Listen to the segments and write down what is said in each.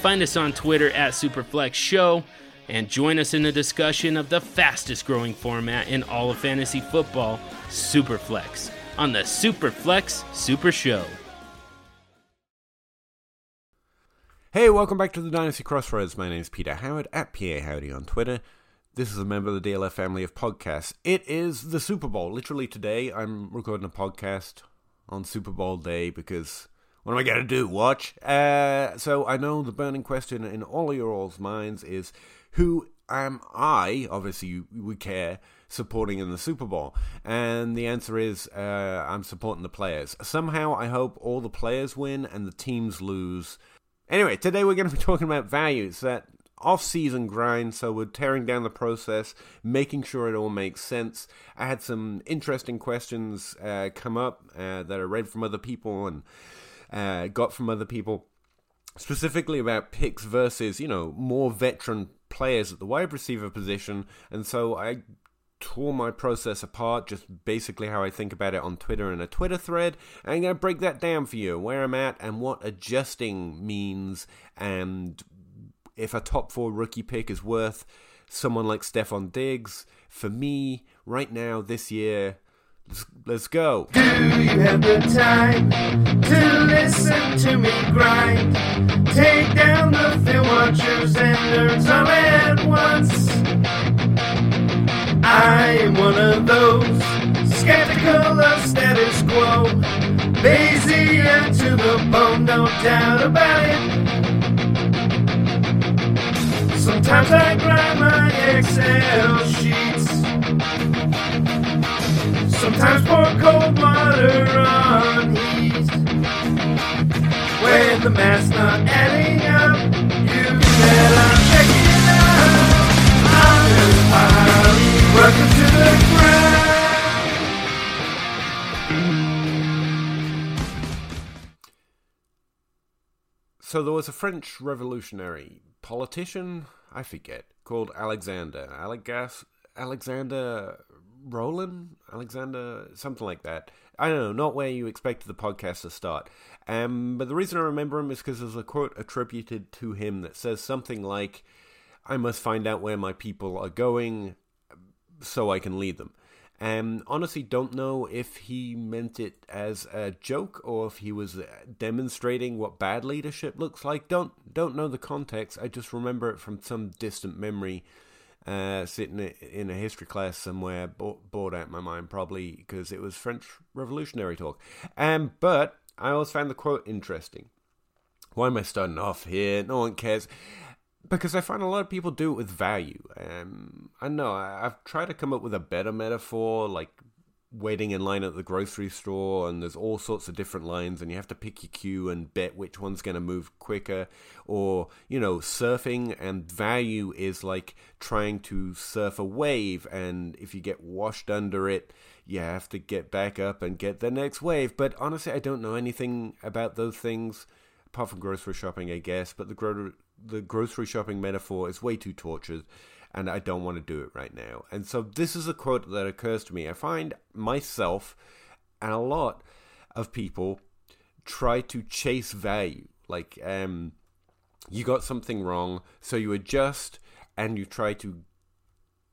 find us on Twitter at Superflex Show and join us in the discussion of the fastest growing format in all of fantasy football, Superflex, on the Superflex Super Show. Hey, welcome back to the Dynasty Crossroads. My name is Peter Howard at PA Howdy on Twitter. This is a member of the DLF family of podcasts. It is the Super Bowl. Literally today, I'm recording a podcast on Super Bowl day because what am I going to do? Watch? Uh, so I know the burning question in all of your all's minds is who am I, obviously we care, supporting in the Super Bowl? And the answer is uh, I'm supporting the players. Somehow I hope all the players win and the teams lose. Anyway, today we're going to be talking about values, that off season grind, so we're tearing down the process, making sure it all makes sense. I had some interesting questions uh, come up uh, that I read from other people and uh, got from other people, specifically about picks versus, you know, more veteran players at the wide receiver position. And so I tore my process apart, just basically how I think about it on Twitter in a Twitter thread. I'm going to break that down for you, where I'm at and what adjusting means, and if a top four rookie pick is worth someone like Stefon Diggs. For me, right now, this year, let's, let's go. Do you have the time to listen to me grind? Take down the film watchers and nerds all at once. I am one of those skeptical of status quo. Lazy and to the bone, no doubt about it. Sometimes I grind my Excel sheets. Cold water on. When the math's not adding up, you better check it out. I'm to the grind. So there was a French revolutionary politician, I forget, called Alexander. Alexander Roland? Alexander, something like that. I don't know, not where you expected the podcast to start. Um, but the reason I remember him is because there's a quote attributed to him that says something like, I must find out where my people are going so I can lead them. And honestly, don't know if he meant it as a joke or if he was demonstrating what bad leadership looks like. Don't don't know the context. I just remember it from some distant memory, uh, sitting in a history class somewhere, bored out my mind probably because it was French Revolutionary talk. Um, but I always found the quote interesting. Why am I starting off here? No one cares because I find a lot of people do it with value. Um, I know I, I've tried to come up with a better metaphor, like waiting in line at the grocery store, and there's all sorts of different lines, and you have to pick your queue and bet which one's going to move quicker. Or, you know, surfing and value is like trying to surf a wave, and if you get washed under it, you have to get back up and get the next wave. But honestly, I don't know anything about those things apart from grocery shopping, I guess. But the gro- the grocery shopping metaphor is way too tortured, and I don't want to do it right now. And so this is a quote that occurs to me. I find myself and a lot of people try to chase value. Like, um, you got something wrong, so you adjust and you try to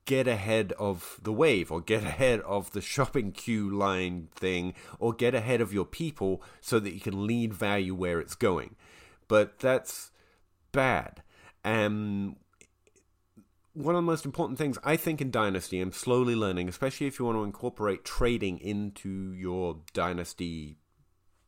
get ahead of the wave or get ahead of the shopping queue line thing or get ahead of your people so that you can lead value where it's going. But that's bad. Um, one of the most important things I think in Dynasty, I'm slowly learning, especially if you want to incorporate trading into your Dynasty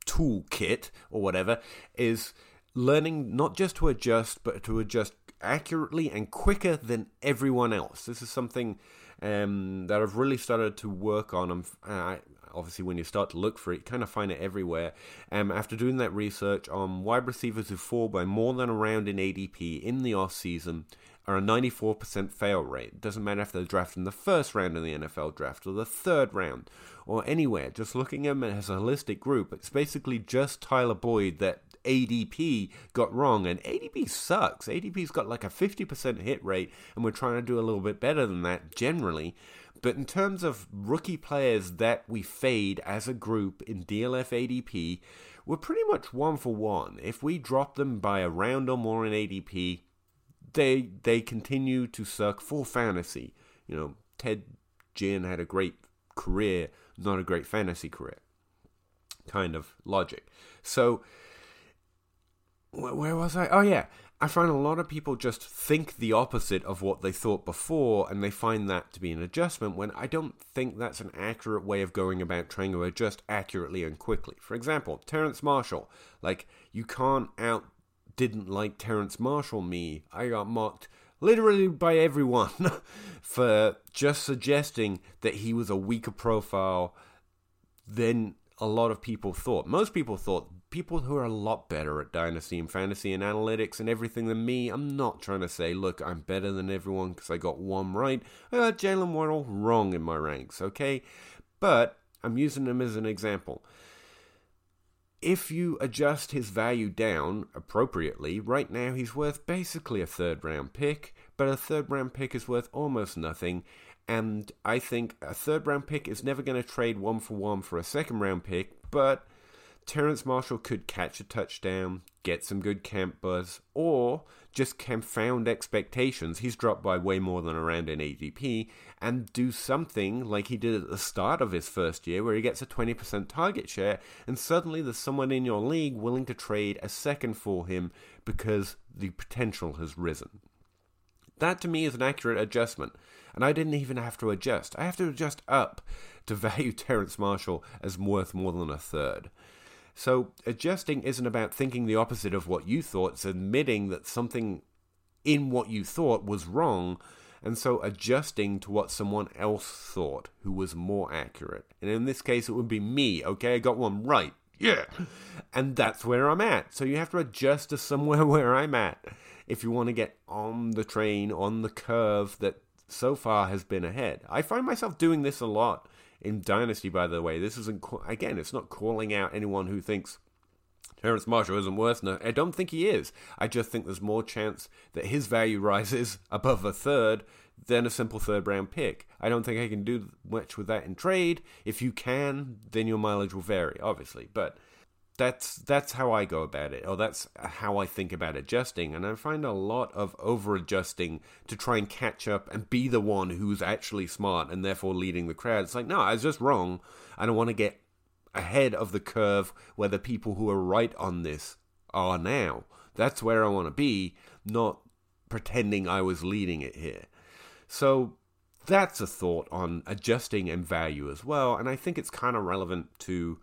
toolkit or whatever, is learning not just to adjust, but to adjust accurately and quicker than everyone else. This is something um, that I've really started to work on. I, obviously, when you start to look for it, you kind of find it everywhere. Um, after doing that research on wide receivers who fall by more than a round in ADP in the off season, are a 94% fail rate. It doesn't matter if they're drafted in the first round of the NFL draft or the third round or anywhere. Just looking at them as a holistic group, it's basically just Tyler Boyd that ADP got wrong. And ADP sucks. ADP's got like a 50% hit rate, and we're trying to do a little bit better than that generally. But in terms of rookie players that we fade as a group in DLF ADP, we're pretty much one for one. If we drop them by a round or more in ADP, they they continue to suck for fantasy. You know, Ted Ginn had a great career, not a great fantasy career. Kind of logic. So where was I? Oh yeah, I find a lot of people just think the opposite of what they thought before, and they find that to be an adjustment. When I don't think that's an accurate way of going about trying to adjust accurately and quickly. For example, Terrace Marshall. Like you can't out didn't like Terrace Marshall me. I got mocked literally by everyone for just suggesting that he was a weaker profile than a lot of people thought. Most people thought people who are a lot better at dynasty and fantasy and analytics and everything than me. I'm not trying to say, look, I'm better than everyone because I got one right. I got Jaylen Waddle wrong in my ranks, okay? But I'm using him as an example. If you adjust his value down appropriately, right now he's worth basically a third round pick, but a third round pick is worth almost nothing. And I think a third round pick is never going to trade one for one for a second round pick, but Terrace Marshall could catch a touchdown, get some good camp buzz, or just confound expectations. He's dropped by way more than a round in ADP and do something like he did at the start of his first year where he gets a 20% target share and suddenly there's someone in your league willing to trade a second for him because the potential has risen. That to me is an accurate adjustment. And I didn't even have to adjust. I have to adjust up to value Terrence Marshall as worth more than a third. So adjusting isn't about thinking the opposite of what you thought, it's admitting that something in what you thought was wrong, and so adjusting to what someone else thought who was more accurate. And in this case, it would be me, okay? I got one right. Yeah. And that's where I'm at. So you have to adjust to somewhere where I'm at if you want to get on the train, on the curve that so far has been ahead. I find myself doing this a lot in Dynasty, by the way. This isn't, again, it's not calling out anyone who thinks Terrence Marshall isn't worth no. I don't think he is. I just think there's more chance that his value rises above a third than a simple third round pick. I don't think I can do much with that in trade. If you can, then your mileage will vary, obviously. But that's that's how I go about it, or that's how I think about adjusting. And I find a lot of over adjusting to try and catch up and be the one who's actually smart and therefore leading the crowd. It's like, no, I was just wrong. I don't want to get ahead of the curve where the people who are right on this are now. That's where I want to be, not pretending I was leading it here. So that's a thought on adjusting and value as well, and I think it's kind of relevant to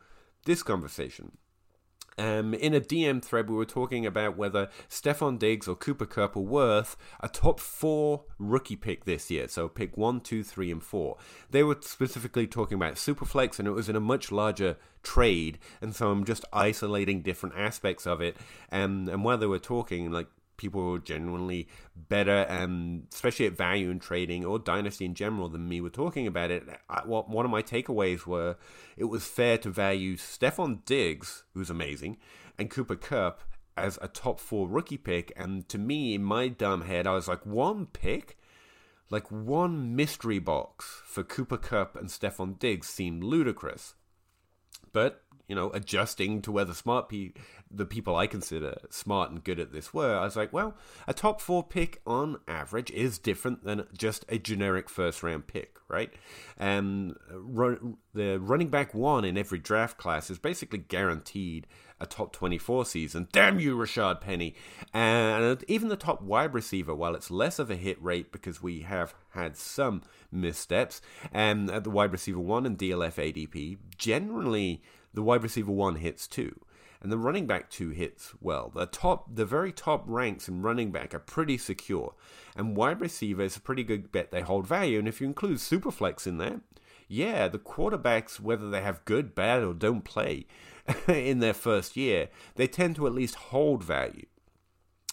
this conversation. Um, in a DM thread, we were talking about whether Stefon Diggs or Cooper Kupp are worth a top four rookie pick this year. So pick one, two, three, and four. They were specifically talking about Superflex, and it was in a much larger trade. And so I'm just isolating different aspects of it. And and while they were talking, like people who are genuinely better, and especially at value in trading or dynasty in general, than me were talking about it. I, what one of my takeaways were it was fair to value Stefon Diggs, who's amazing, and Cooper Kupp as a top four rookie pick. And to me, in my dumb head, I was like, one pick. Like one mystery box for Cooper Kupp and Stefon Diggs seemed ludicrous. But you know, adjusting to where the smart pe- the people I consider smart and good at this were, I was like, well, a top four pick on average is different than just a generic first round pick, right? And run, the running back one in every draft class is basically guaranteed a top 24 season. Damn you, Rashaad Penny. And even the top wide receiver, while it's less of a hit rate because we have had some missteps, and at the wide receiver one and DLF ADP, generally the wide receiver one hits two, and the running back two hits well. The top, the very top ranks in running back are pretty secure, and wide receiver is a pretty good bet. They hold value, and if you include superflex in there, yeah, the quarterbacks, whether they have good, bad, or don't play in their first year, they tend to at least hold value.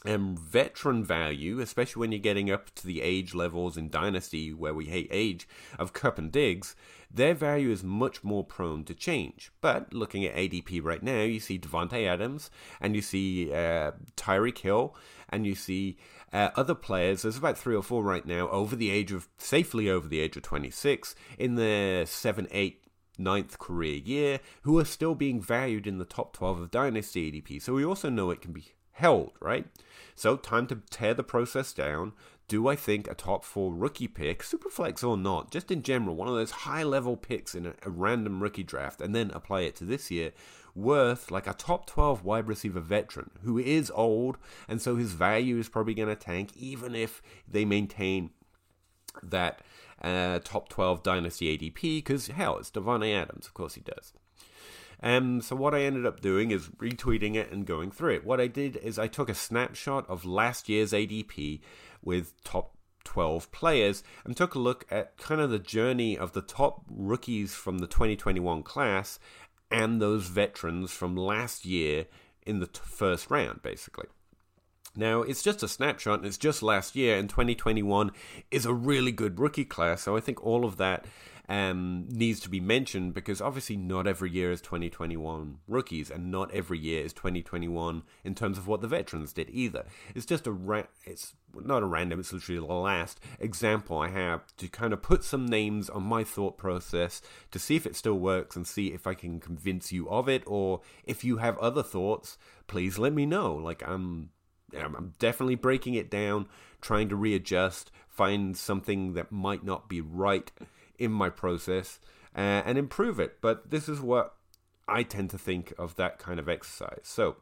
And veteran value, especially when you're getting up to the age levels in Dynasty where we hate age of Kupp and Diggs, their value is much more prone to change. But looking at ADP right now, you see Davante Adams and you see uh, Tyreek Hill and you see uh, other players. There's about three or four right now over the age of safely over the age of 26 in their seven, eight, ninth career year who are still being valued in the top 12 of Dynasty ADP. So we also know it can be held, right? So time to tear the process down. Do I think a top four rookie pick, superflex or not, just in general, one of those high level picks in a, a random rookie draft, and then apply it to this year, worth like a top 12 wide receiver veteran who is old, and so his value is probably going to tank, even if they maintain that uh, top 12 dynasty ADP, because hell, it's Davante Adams, of course he does. Um, so what I ended up doing is retweeting it and going through it. What I did is I took a snapshot of last year's ADP with top 12 players and took a look at kind of the journey of the top rookies from the 2021 class and those veterans from last year in the t- first round, basically. Now, it's just a snapshot, and it's just last year, and 2021 is a really good rookie class, so I think all of that um, needs to be mentioned because obviously not every year is 2021 rookies, and not every year is 2021 in terms of what the veterans did either. It's just a ra- it's not a random, it's literally the last example I have to kind of put some names on my thought process to see if it still works and see if I can convince you of it, or if you have other thoughts, please let me know. Like I'm I'm definitely breaking it down, trying to readjust, find something that might not be right in my process, uh, and improve it. But this is what I tend to think of that kind of exercise. So,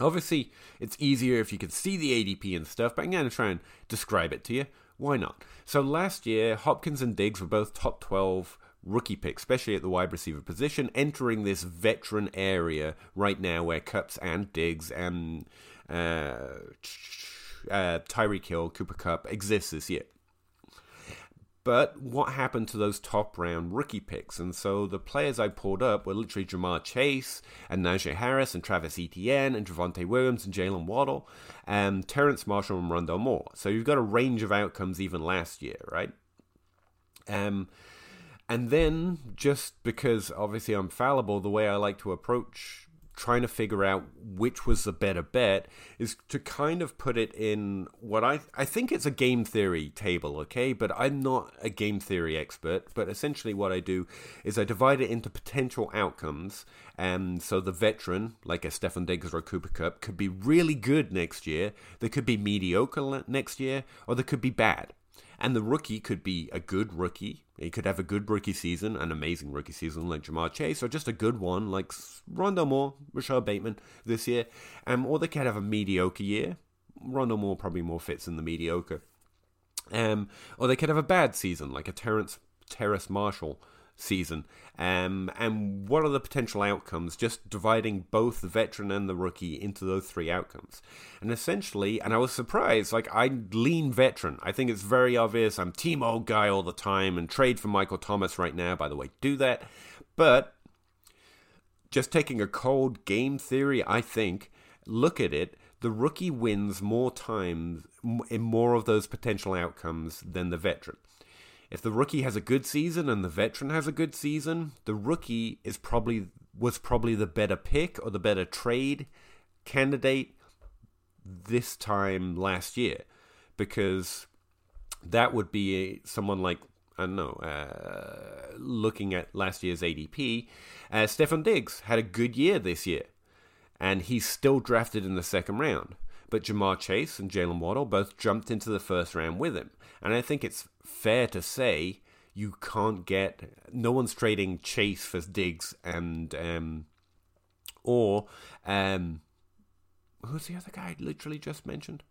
obviously, it's easier if you can see the ADP and stuff, but I'm going to try and describe it to you. Why not? So, last year, Hopkins and Diggs were both top 12 rookie picks, especially at the wide receiver position, entering this veteran area right now where Kupps and Diggs and uh, uh, Tyreek Hill, Cooper Kupp exists this year. But what happened to those top round rookie picks? And so the players I pulled up were literally Ja'Marr Chase and Najee Harris and Travis Etienne and Javonte Williams and Jaylen Waddle and Terrence Marshall and Rondale Moore. So you've got a range of outcomes even last year, right? Um, and then just because obviously I'm fallible, the way I like to approach trying to figure out which was the better bet is to kind of put it in what I I think it's a game theory table, okay? But I'm not a game theory expert. But essentially, what I do is I divide it into potential outcomes. And so the veteran, like a Stefon Diggs or a Cooper Kupp, could be really good next year. They could be mediocre next year, or they could be bad. And the rookie could be a good rookie. He could have a good rookie season, an amazing rookie season like Ja'Marr Chase, or just a good one like Rondale Moore, Rashod Bateman this year. Um, or they could have a mediocre year. Rondale Moore probably more fits in the mediocre. Um, or they could have a bad season like a Terrence Terrace Marshall season. Um, and what are the potential outcomes? Just dividing both the veteran and the rookie into those three outcomes. And essentially, and I was surprised, like I lean veteran. I think it's very obvious. I'm team old guy all the time and trade for Michael Thomas right now, by the way, do that. But just taking a cold game theory, I think, look at it the rookie wins more times in more of those potential outcomes than the veteran. If the rookie has a good season and the veteran has a good season, the rookie is probably was probably the better pick or the better trade candidate this time last year because that would be someone like I don't know, uh, looking at last year's ADP, uh, Stefon Diggs had a good year this year, and he's still drafted in the second round. But Ja'Marr Chase and Jaylen Waddle both jumped into the first round with him. And I think it's fair to say you can't get no one's trading Chase for Diggs and um or um who's the other guy I literally just mentioned?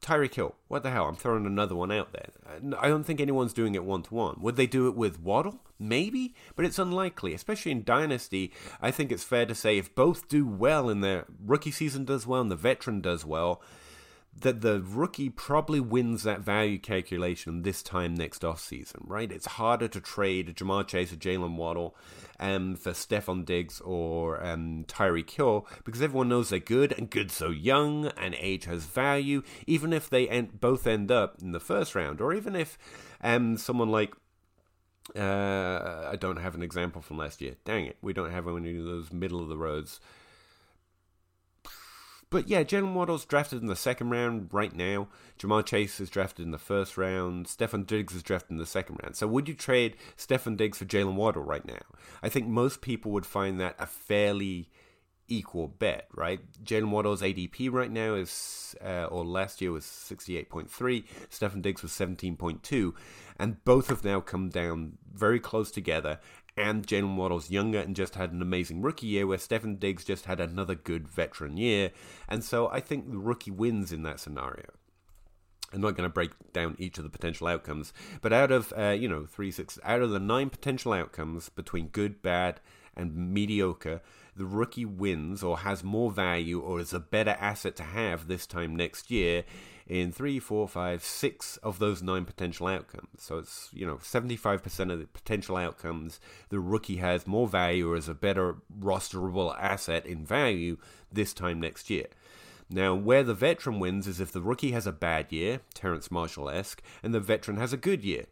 Tyreek Hill. What the hell? I'm throwing another one out there. Uh, I don't think anyone's doing it one to one. Would they do it with Waddle? Maybe, but it's unlikely, especially in Dynasty. I think it's fair to say if both do well in their rookie season does well and the veteran does well, that the rookie probably wins that value calculation this time next offseason, right? It's harder to trade Ja'Marr Chase or Jaylen Waddle um, for Stefon Diggs or um, Tyreek Hill because everyone knows they're good and good so young and age has value, even if they end, both end up in the first round, or even if um, someone like uh, I don't have an example from last year. Dang it, we don't have any of those middle of the roads but yeah, Jaylen Waddle's drafted in the second round right now. Ja'Marr Chase is drafted in the first round. Stefon Diggs is drafted in the second round. So would you trade Stefon Diggs for Jaylen Waddle right now? I think most people would find that a fairly equal bet, right? Jaylen Waddle's ADP right now is, uh, or last year was 68.3. Stefon Diggs was 17.2. And both have now come down very close together and Jaylen Waddle's younger and just had an amazing rookie year, where Stefon Diggs just had another good veteran year. And so I think the rookie wins in that scenario. I'm not going to break down each of the potential outcomes, but out of uh, you know three six out of the nine potential outcomes between good, bad, and mediocre, the rookie wins or has more value or is a better asset to have this time next year in three, four, five, six of those nine potential outcomes. So it's, you know, 75% of the potential outcomes, the rookie has more value or is a better rosterable asset in value this time next year. Now, where the veteran wins is if the rookie has a bad year, Terrence Marshall esque, and the veteran has a good year.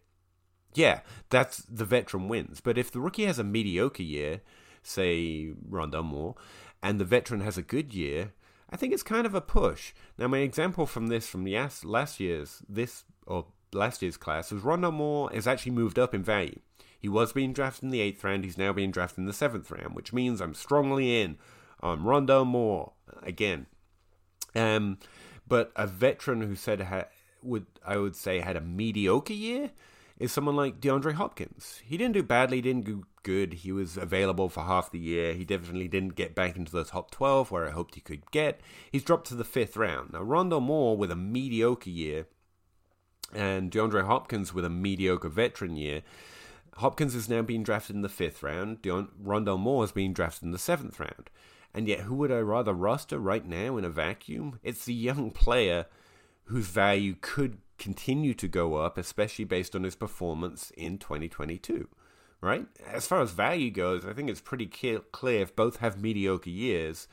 Yeah, that's the veteran wins. But if the rookie has a mediocre year, say Rondale Moore, and the veteran has a good year, I think it's kind of a push. Now, my example from this from the last year's this or last year's class was Rondale Moore has actually moved up in value. He was being drafted in the eighth round. He's now being drafted in the seventh round, which means I'm strongly in on Rondale Moore again. Um, but a veteran who said ha- would I would say had a mediocre year is someone like DeAndre Hopkins. He didn't do badly, He didn't do good. He was available for half the year. He definitely didn't get back into the top 12 where I hoped he could get. He's dropped to the fifth round. Now, Rondale Moore with a mediocre year and DeAndre Hopkins with a mediocre veteran year. Hopkins is now being drafted in the fifth round. Deon- Rondale Moore is being drafted in the seventh round. And yet, who would I rather roster right now in a vacuum? It's the young player whose value could continue to go up, especially based on his performance in 2022. Right? As far as value goes, I think it's pretty clear if both have mediocre years,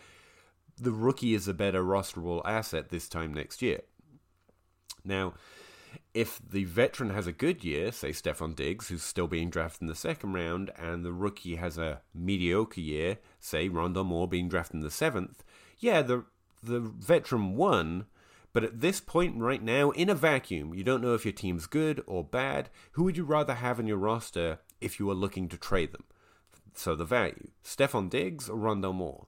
the rookie is a better rosterable asset this time next year. Now, if the veteran has a good year, say Stefon Diggs, who's still being drafted in the second round, and the rookie has a mediocre year, say Rondale Moore being drafted in the seventh, yeah, the the veteran won, but at this point right now, in a vacuum, you don't know if your team's good or bad. Who would you rather have in your roster if you were looking to trade them? So the value. Stefon Diggs or Rondale Moore?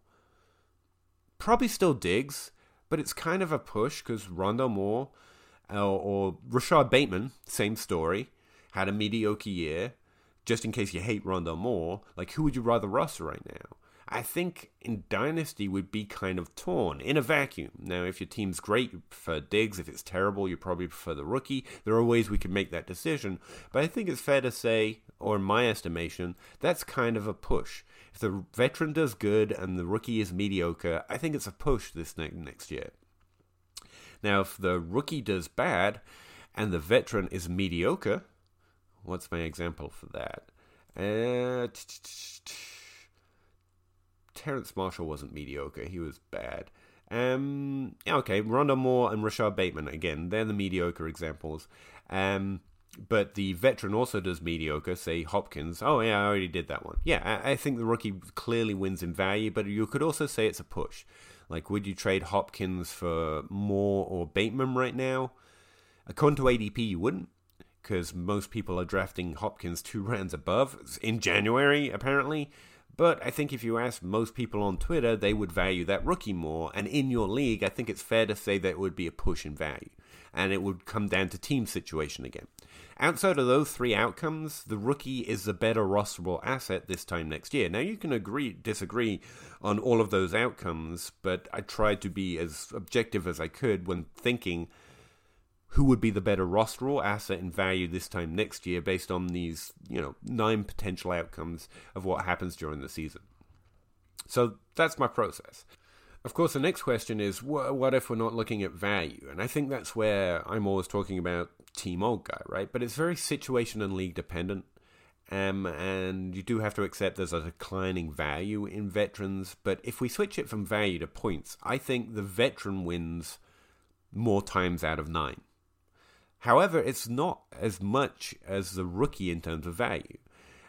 Probably still Diggs, but it's kind of a push because Rondale Moore or, or Rashod Bateman, same story, had a mediocre year. Just in case you hate Rondale Moore, like who would you rather roster right now? I think in Dynasty would be kind of torn in a vacuum. Now, if your team's great, you prefer Diggs. If it's terrible, you probably prefer the rookie. There are ways we can make that decision. But I think it's fair to say, or in my estimation, that's kind of a push. If the veteran does good and the rookie is mediocre, I think it's a push this next year. Now, if the rookie does bad and the veteran is mediocre, what's my example for that? Uh, Terrace Marshall wasn't mediocre. He was bad. Um, okay, Rondale Moore and Rashod Bateman, again, they're the mediocre examples. Um, but the veteran also does mediocre, say Hopkins. Oh, yeah, I already did that one. Yeah, I, I think the rookie clearly wins in value, but you could also say it's a push. Like, would you trade Hopkins for Moore or Bateman right now? According to ADP, you wouldn't, because most people are drafting Hopkins two rounds above in January, apparently. But I think if you ask most people on Twitter, they would value that rookie more. And in your league, I think it's fair to say that it would be a push in value. And it would come down to team situation again. Outside of those three outcomes, the rookie is the better rosterable asset this time next year. Now, you can agree, disagree on all of those outcomes, but I tried to be as objective as I could when thinking who would be the better roster or asset in value this time next year based on these, you know, nine potential outcomes of what happens during the season. So that's my process. Of course, the next question is wh- what if we're not looking at value? And I think that's where I'm always talking about team old guy, right? But it's very situation and league dependent. Um, and you do have to accept there's a declining value in veterans. But if we switch it from value to points, I think the veteran wins more times out of nine. However, it's not as much as the rookie in terms of value.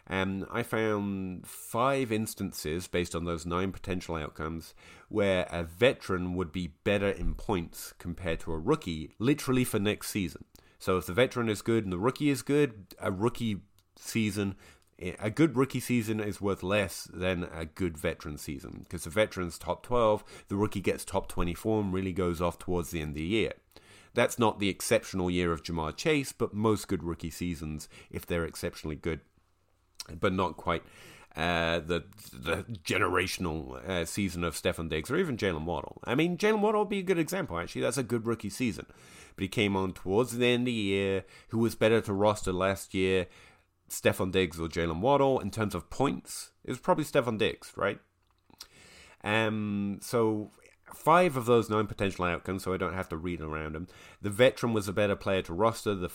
And um, I found five instances based on those nine potential outcomes where a veteran would be better in points compared to a rookie, literally for next season. So if the veteran is good and the rookie is good, a rookie season, a good rookie season is worth less than a good veteran season because the veteran's top 12, the rookie gets top 24 and really goes off towards the end of the year. That's not the exceptional year of Ja'Marr Chase, but most good rookie seasons, if they're exceptionally good, but not quite uh, the the generational uh, season of Stefon Diggs or even Jaylen Waddle. I mean, Jaylen Waddle would be a good example, actually. That's a good rookie season. But he came on towards the end of the year. Who was better to roster last year? Stefon Diggs or Jaylen Waddle in terms of points, it was probably Stefon Diggs, right? Um, so five of those nine potential outcomes, so I don't have to read around them. The veteran was a better player to roster the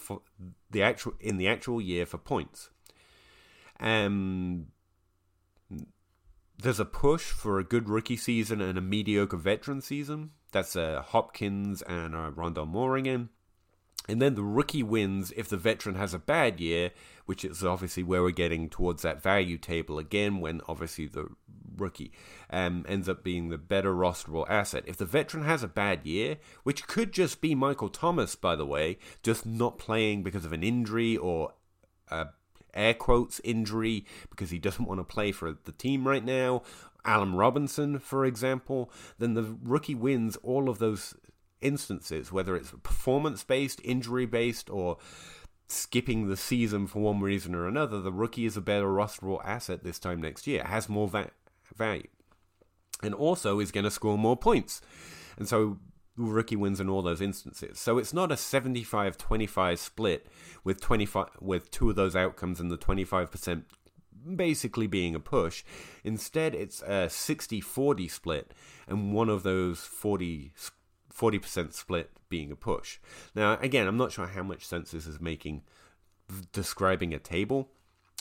the actual in the actual year for points. Um, there's a push for a good rookie season and a mediocre veteran season. That's uh, Hopkins and uh, Rondale Moore again. And then the rookie wins if the veteran has a bad year, which is obviously where we're getting towards that value table again, when obviously the rookie um, ends up being the better rosterable asset. If the veteran has a bad year, which could just be Michael Thomas, by the way, just not playing because of an injury or a air quotes injury because he doesn't want to play for the team right now, Allen Robinson, for example, then the rookie wins all of those instances, whether it's performance based, injury based, or skipping the season for one reason or another, the rookie is a better rosterable asset this time next year, has more va- value, and also is going to score more points. And so rookie wins in all those instances. So it's not a 75-25 split with 25 with two of those outcomes and the 25% basically being a push. Instead, it's a 60-40 split and one of those 40 40% split being a push. Now, again, I'm not sure how much sense this is making describing a table.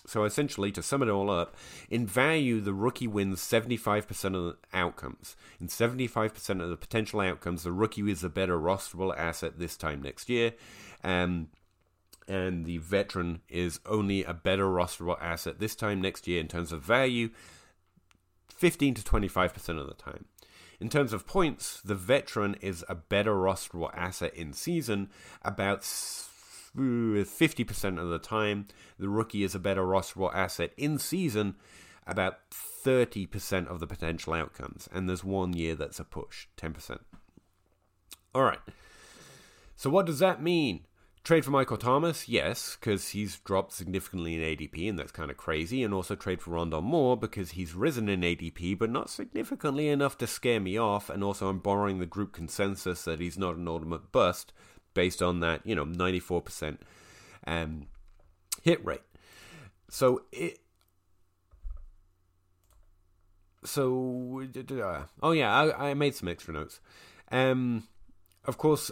So essentially, to sum it all up, in value, the rookie wins 75% of the outcomes. In 75% of the potential outcomes, the rookie is a better rosterable asset this time next year. Um, and the veteran is only a better rosterable asset this time next year in terms of value, 15 to 25% of the time. In terms of points, the veteran is a better rosterable asset in season about 50% of the time. The rookie is a better rosterable asset in season about 30% of the potential outcomes. And there's one year that's a push, 10%. All right. So, what does that mean? Trade for Michael Thomas, yes, because he's dropped significantly in ADP, and that's kind of crazy. And also trade for Rondale Moore because he's risen in ADP, but not significantly enough to scare me off. And also, I'm borrowing the group consensus that he's not an ultimate bust based on that, you know, 94% um, hit rate. So it. So, uh, oh yeah, I, I made some extra notes. Um, of course,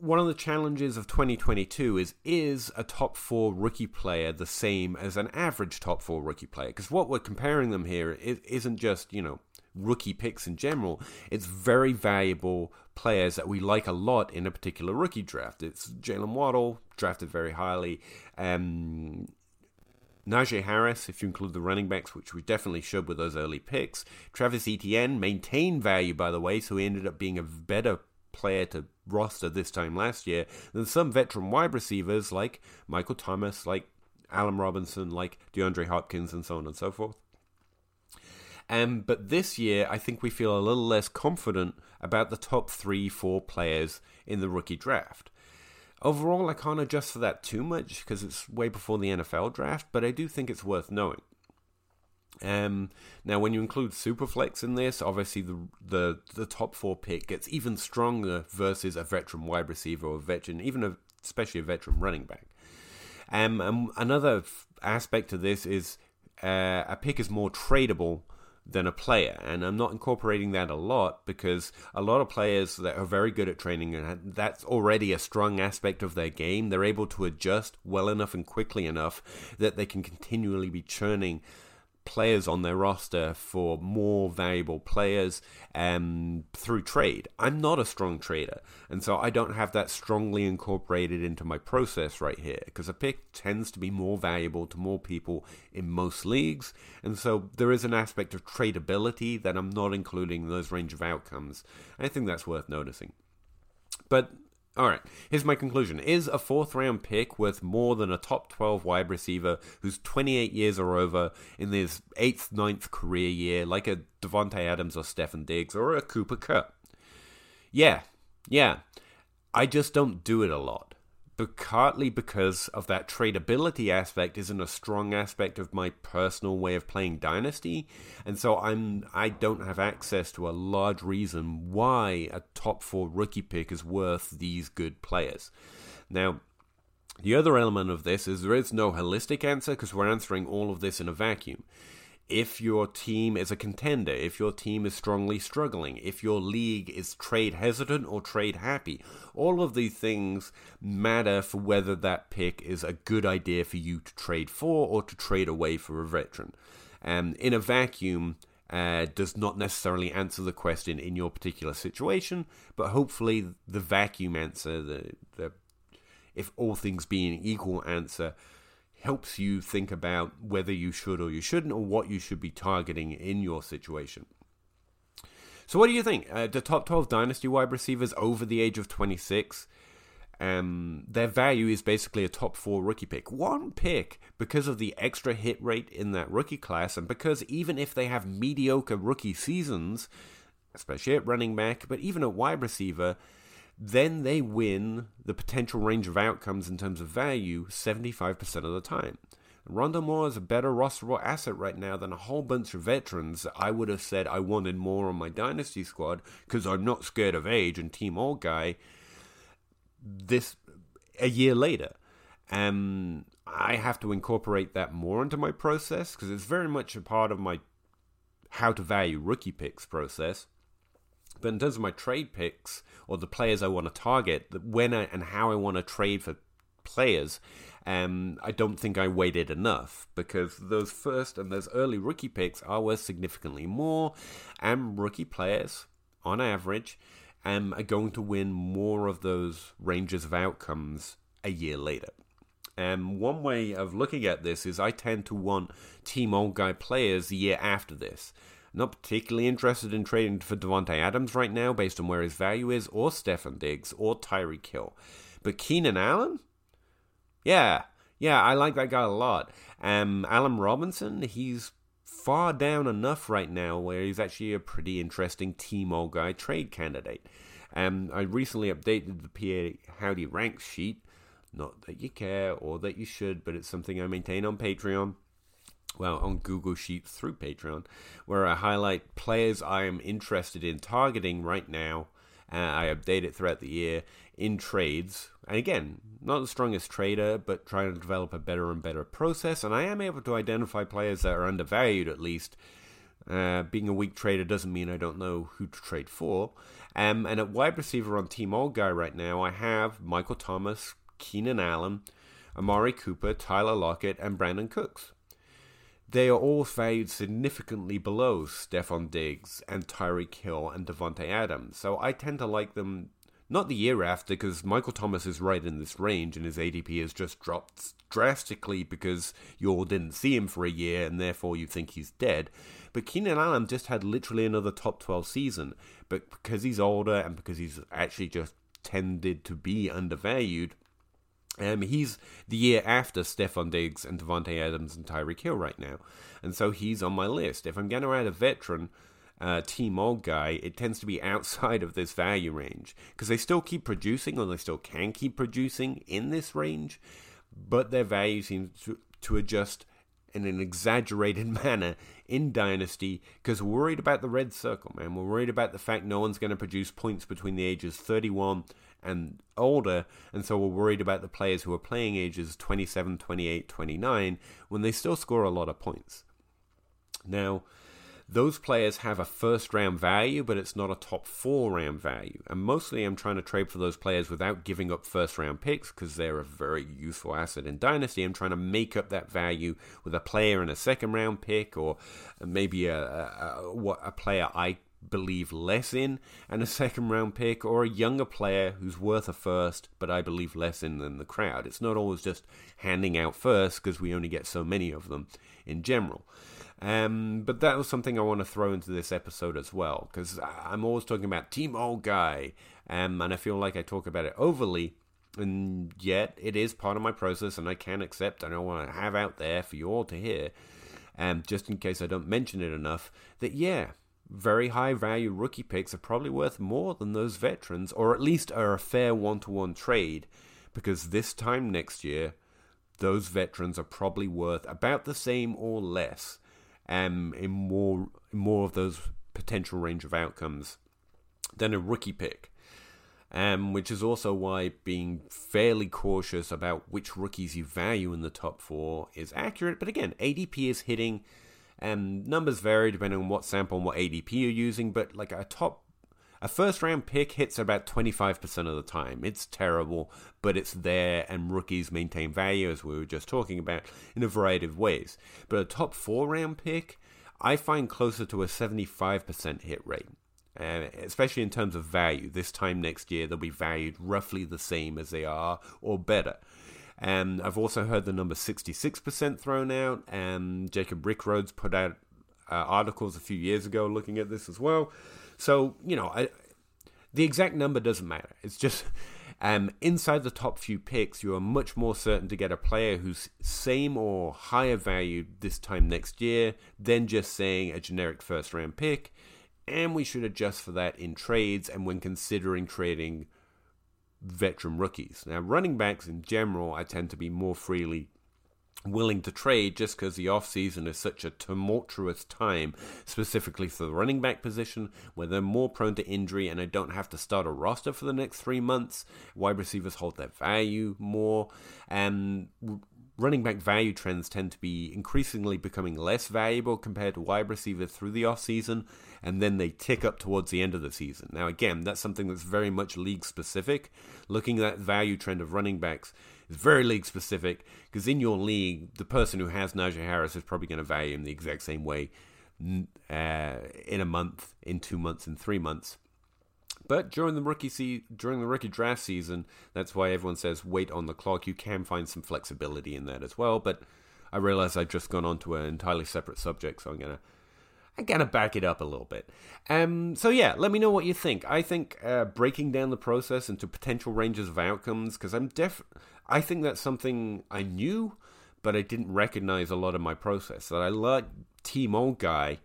one of the challenges of 2022 is is a top four rookie player the same as an average top four rookie player? Because what we're comparing them here isn't just you know rookie picks in general. It's very valuable players that we like a lot in a particular rookie draft. It's Jaylen Waddle drafted very highly. Um, Najee Harris, if you include the running backs, which we definitely should with those early picks. Travis Etienne maintained value, by the way, so he ended up being a better player to roster this time last year than some veteran wide receivers like Michael Thomas, like Allen Robinson, like DeAndre Hopkins, and so on and so forth. Um, but this year, I think we feel a little less confident about the top three, four players in the rookie draft. Overall, I can't adjust for that too much because it's way before the NFL draft, but I do think it's worth knowing. Um, now, when you include Superflex in this, obviously the, the the top four pick gets even stronger versus a veteran wide receiver or a veteran, even a, especially a veteran running back. Um, another f- aspect to this is uh, a pick is more tradable than a player. And I'm not incorporating that a lot because a lot of players that are very good at training, and that's already a strong aspect of their game, they're able to adjust well enough and quickly enough that they can continually be churning players on their roster for more valuable players um, through trade. I'm not a strong trader, and so I don't have that strongly incorporated into my process right here because a pick tends to be more valuable to more people in most leagues, and so there is an aspect of tradability that I'm not including in those range of outcomes. I think that's worth noticing. But all right, here's my conclusion. Is a fourth round pick worth more than a top 12 wide receiver who's 28 years or over in his eighth, ninth career year, like a Davante Adams or Stefon Diggs or a Cooper Kupp? Yeah, yeah. I just don't do it a lot partly because of that tradability aspect isn't a strong aspect of my personal way of playing Dynasty, and so I'm I don't have access to a large reason why a top four rookie pick is worth these good players. Now, the other element of this is there is no holistic answer because we're answering all of this in a vacuum if your team is a contender, if your team is strongly struggling, if your league is trade hesitant or trade happy. All of these things matter for whether that pick is a good idea for you to trade for or to trade away for a veteran. And in a vacuum, uh, does not necessarily answer the question in your particular situation, but hopefully the vacuum answer, the, the if all things being equal answer, helps you think about whether you should or you shouldn't, or what you should be targeting in your situation. So, what do you think? Uh, the top 12 dynasty wide receivers over the age of 26, um, their value is basically a top four rookie pick. One pick because of the extra hit rate in that rookie class, and because even if they have mediocre rookie seasons, especially at running back, but even at wide receiver, then they win the potential range of outcomes in terms of value 75% of the time. Rondale Moore is a better rosterable asset right now than a whole bunch of veterans I would have said I wanted more on my dynasty squad because I'm not scared of age and team old guy this a year later. Um, I have to incorporate that more into my process because it's very much a part of my how to value rookie picks process. But in terms of my trade picks or the players I want to target, when I, and how I want to trade for players, um, I don't think I weighted enough because those first and those early rookie picks are worth significantly more, and rookie players, on average, um, are going to win more of those ranges of outcomes a year later. Um, one way of looking at this is I tend to want team old guy players the year after this. Not particularly interested in trading for Davante Adams right now, based on where his value is, or Stefon Diggs, or Tyreek Hill. But Keenan Allen? Yeah, yeah, I like that guy a lot. Um, Allen Robinson, he's far down enough right now where he's actually a pretty interesting team all guy trade candidate. Um, I recently updated the PA Howdy ranks sheet. Not that you care or that you should, but it's something I maintain on Patreon well, on Google Sheets through Patreon, where I highlight players I am interested in targeting right now. Uh, I update it throughout the year in trades. And again, not the strongest trader, but trying to develop a better and better process. And I am able to identify players that are undervalued at least. Uh, being a weak trader doesn't mean I don't know who to trade for. Um, and at wide receiver on Team Old Guy right now, I have Michael Thomas, Keenan Allen, Amari Cooper, Tyler Lockett, and Brandin Cooks they are all valued significantly below Stefon Diggs and Tyreek Hill and Davante Adams. So I tend to like them not the year after because Michael Thomas is right in this range and his ADP has just dropped drastically because you all didn't see him for a year and therefore you think he's dead. But Keenan Allen just had literally another top 12 season. But because he's older and because he's actually just tended to be undervalued, um, he's the year after Stefon Diggs and Davante Adams and Tyreek Hill right now, and so he's on my list. If I'm going to add a veteran uh, team old guy, it tends to be outside of this value range because they still keep producing, or they still can keep producing in this range, but their value seems to, to adjust in an exaggerated manner in Dynasty because we're worried about the red circle, man. We're worried about the fact no one's going to produce points between the ages 31 and older, and so we're worried about the players who are playing ages 27, 28, 29 when they still score a lot of points. Now, those players have a first round value, but it's not a top four round value. And mostly I'm trying to trade for those players without giving up first round picks because they're a very useful asset in Dynasty. I'm trying to make up that value with a player in a second round pick or maybe a, a, a, a player I believe less in and a second round pick or a younger player who's worth a first but I believe less in than the crowd. It's not always just handing out first because we only get so many of them in general. Um, but that was something I want to throw into this episode as well, because I'm always talking about Team Old Guy, um, and I feel like I talk about it overly, and yet it is part of my process, and I can accept, and I want to have out there for you all to hear, um, just in case I don't mention it enough, that yeah, very high value rookie picks are probably worth more than those veterans, or at least are a fair one to one trade, because this time next year, those veterans are probably worth about the same or less um, in more in more of those potential range of outcomes than a rookie pick. Um, which is also why being fairly cautious about which rookies you value in the top four is accurate. But again, ADP is hitting, um, numbers vary depending on what sample and what ADP you're using. But like a top a first round pick hits about 25% of the time. It's terrible, but it's there, and rookies maintain value, as we were just talking about, in a variety of ways. But a top four round pick, I find closer to a 75% hit rate. Uh, especially in terms of value. This time next year, they'll be valued roughly the same as they are, or better. And I've also heard the number 66% thrown out, and Jacob Rickroads put out uh, articles a few years ago looking at this as well. So, you know, I, the exact number doesn't matter. It's just um, inside the top few picks, you are much more certain to get a player who's same or higher value this time next year than just saying a generic first round pick. And we should adjust for that in trades and when considering trading veteran rookies. Now, running backs in general, I tend to be more freely willing to trade just because the offseason is such a tumultuous time, specifically for the running back position, where they're more prone to injury and I don't have to start a roster for the next three months. Wide receivers hold their value more, and running back value trends tend to be increasingly becoming less valuable compared to wide receivers through the offseason, and then they tick up towards the end of the season. Now, again, that's something that's very much league specific. Looking at that value trend of running backs is very league specific because in your league, the person who has Najee Harris is probably going to value him the exact same way uh, in a month, in two months, in three months. But during the rookie se- during the rookie draft season, that's why everyone says wait on the clock. You can find some flexibility in that as well. But I realize I've just gone on to an entirely separate subject, so I'm gonna I'm gonna back it up a little bit. Um, so yeah, let me know what you think. I think uh, breaking down the process into potential ranges of outcomes because I'm def I think that's something I knew, but I didn't recognize a lot of my process. That I like team old guy,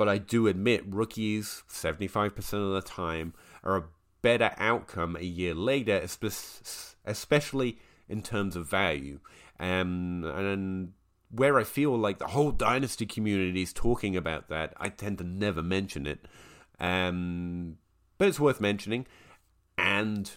but I do admit rookies, 75% of the time, are a better outcome a year later, especially in terms of value. Um, and where I feel like the whole dynasty community is talking about that, I tend to never mention it. Um, but it's worth mentioning. And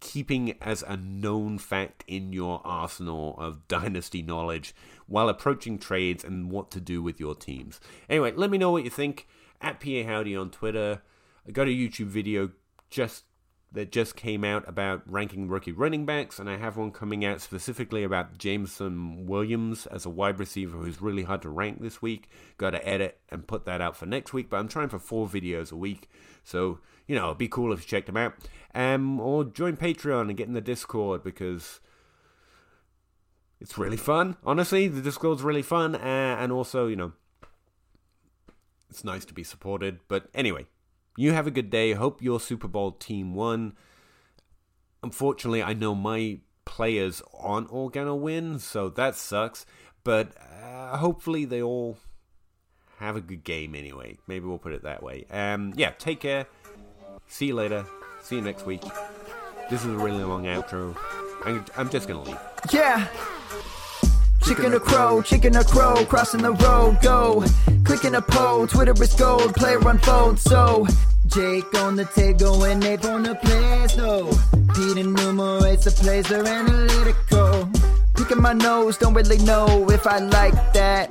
keeping as a known fact in your arsenal of dynasty knowledge while approaching trades and what to do with your teams. Anyway, let me know what you think at PA Howdy on Twitter. I got a YouTube video just that just came out about ranking rookie running backs, and I have one coming out specifically about Jameson Williams as a wide receiver who's really hard to rank this week. Got to edit and put that out for next week, but I'm trying for four videos a week, so you know it'd be cool if you checked them out. Um, or join Patreon and get in the Discord because it's really fun. Honestly, the Discord's really fun, uh, and also you know it's nice to be supported. But anyway, you have a good day. Hope your Super Bowl team won. Unfortunately, I know my players aren't all gonna win, so that sucks. But uh, hopefully, they all have a good game anyway. Maybe we'll put it that way. Um, yeah, take care. See you later. See you next week. This is a really long outro. I'm, I'm just gonna leave. Yeah. Chicken or crow, chicken or crow, crossing the road, go. Clicking a poll, Twitter is gold, player unfold, so. Jake on the table and Nate on the plays, though. Pete enumerates the plays, they're analytical. Picking my nose, don't really know if I like that.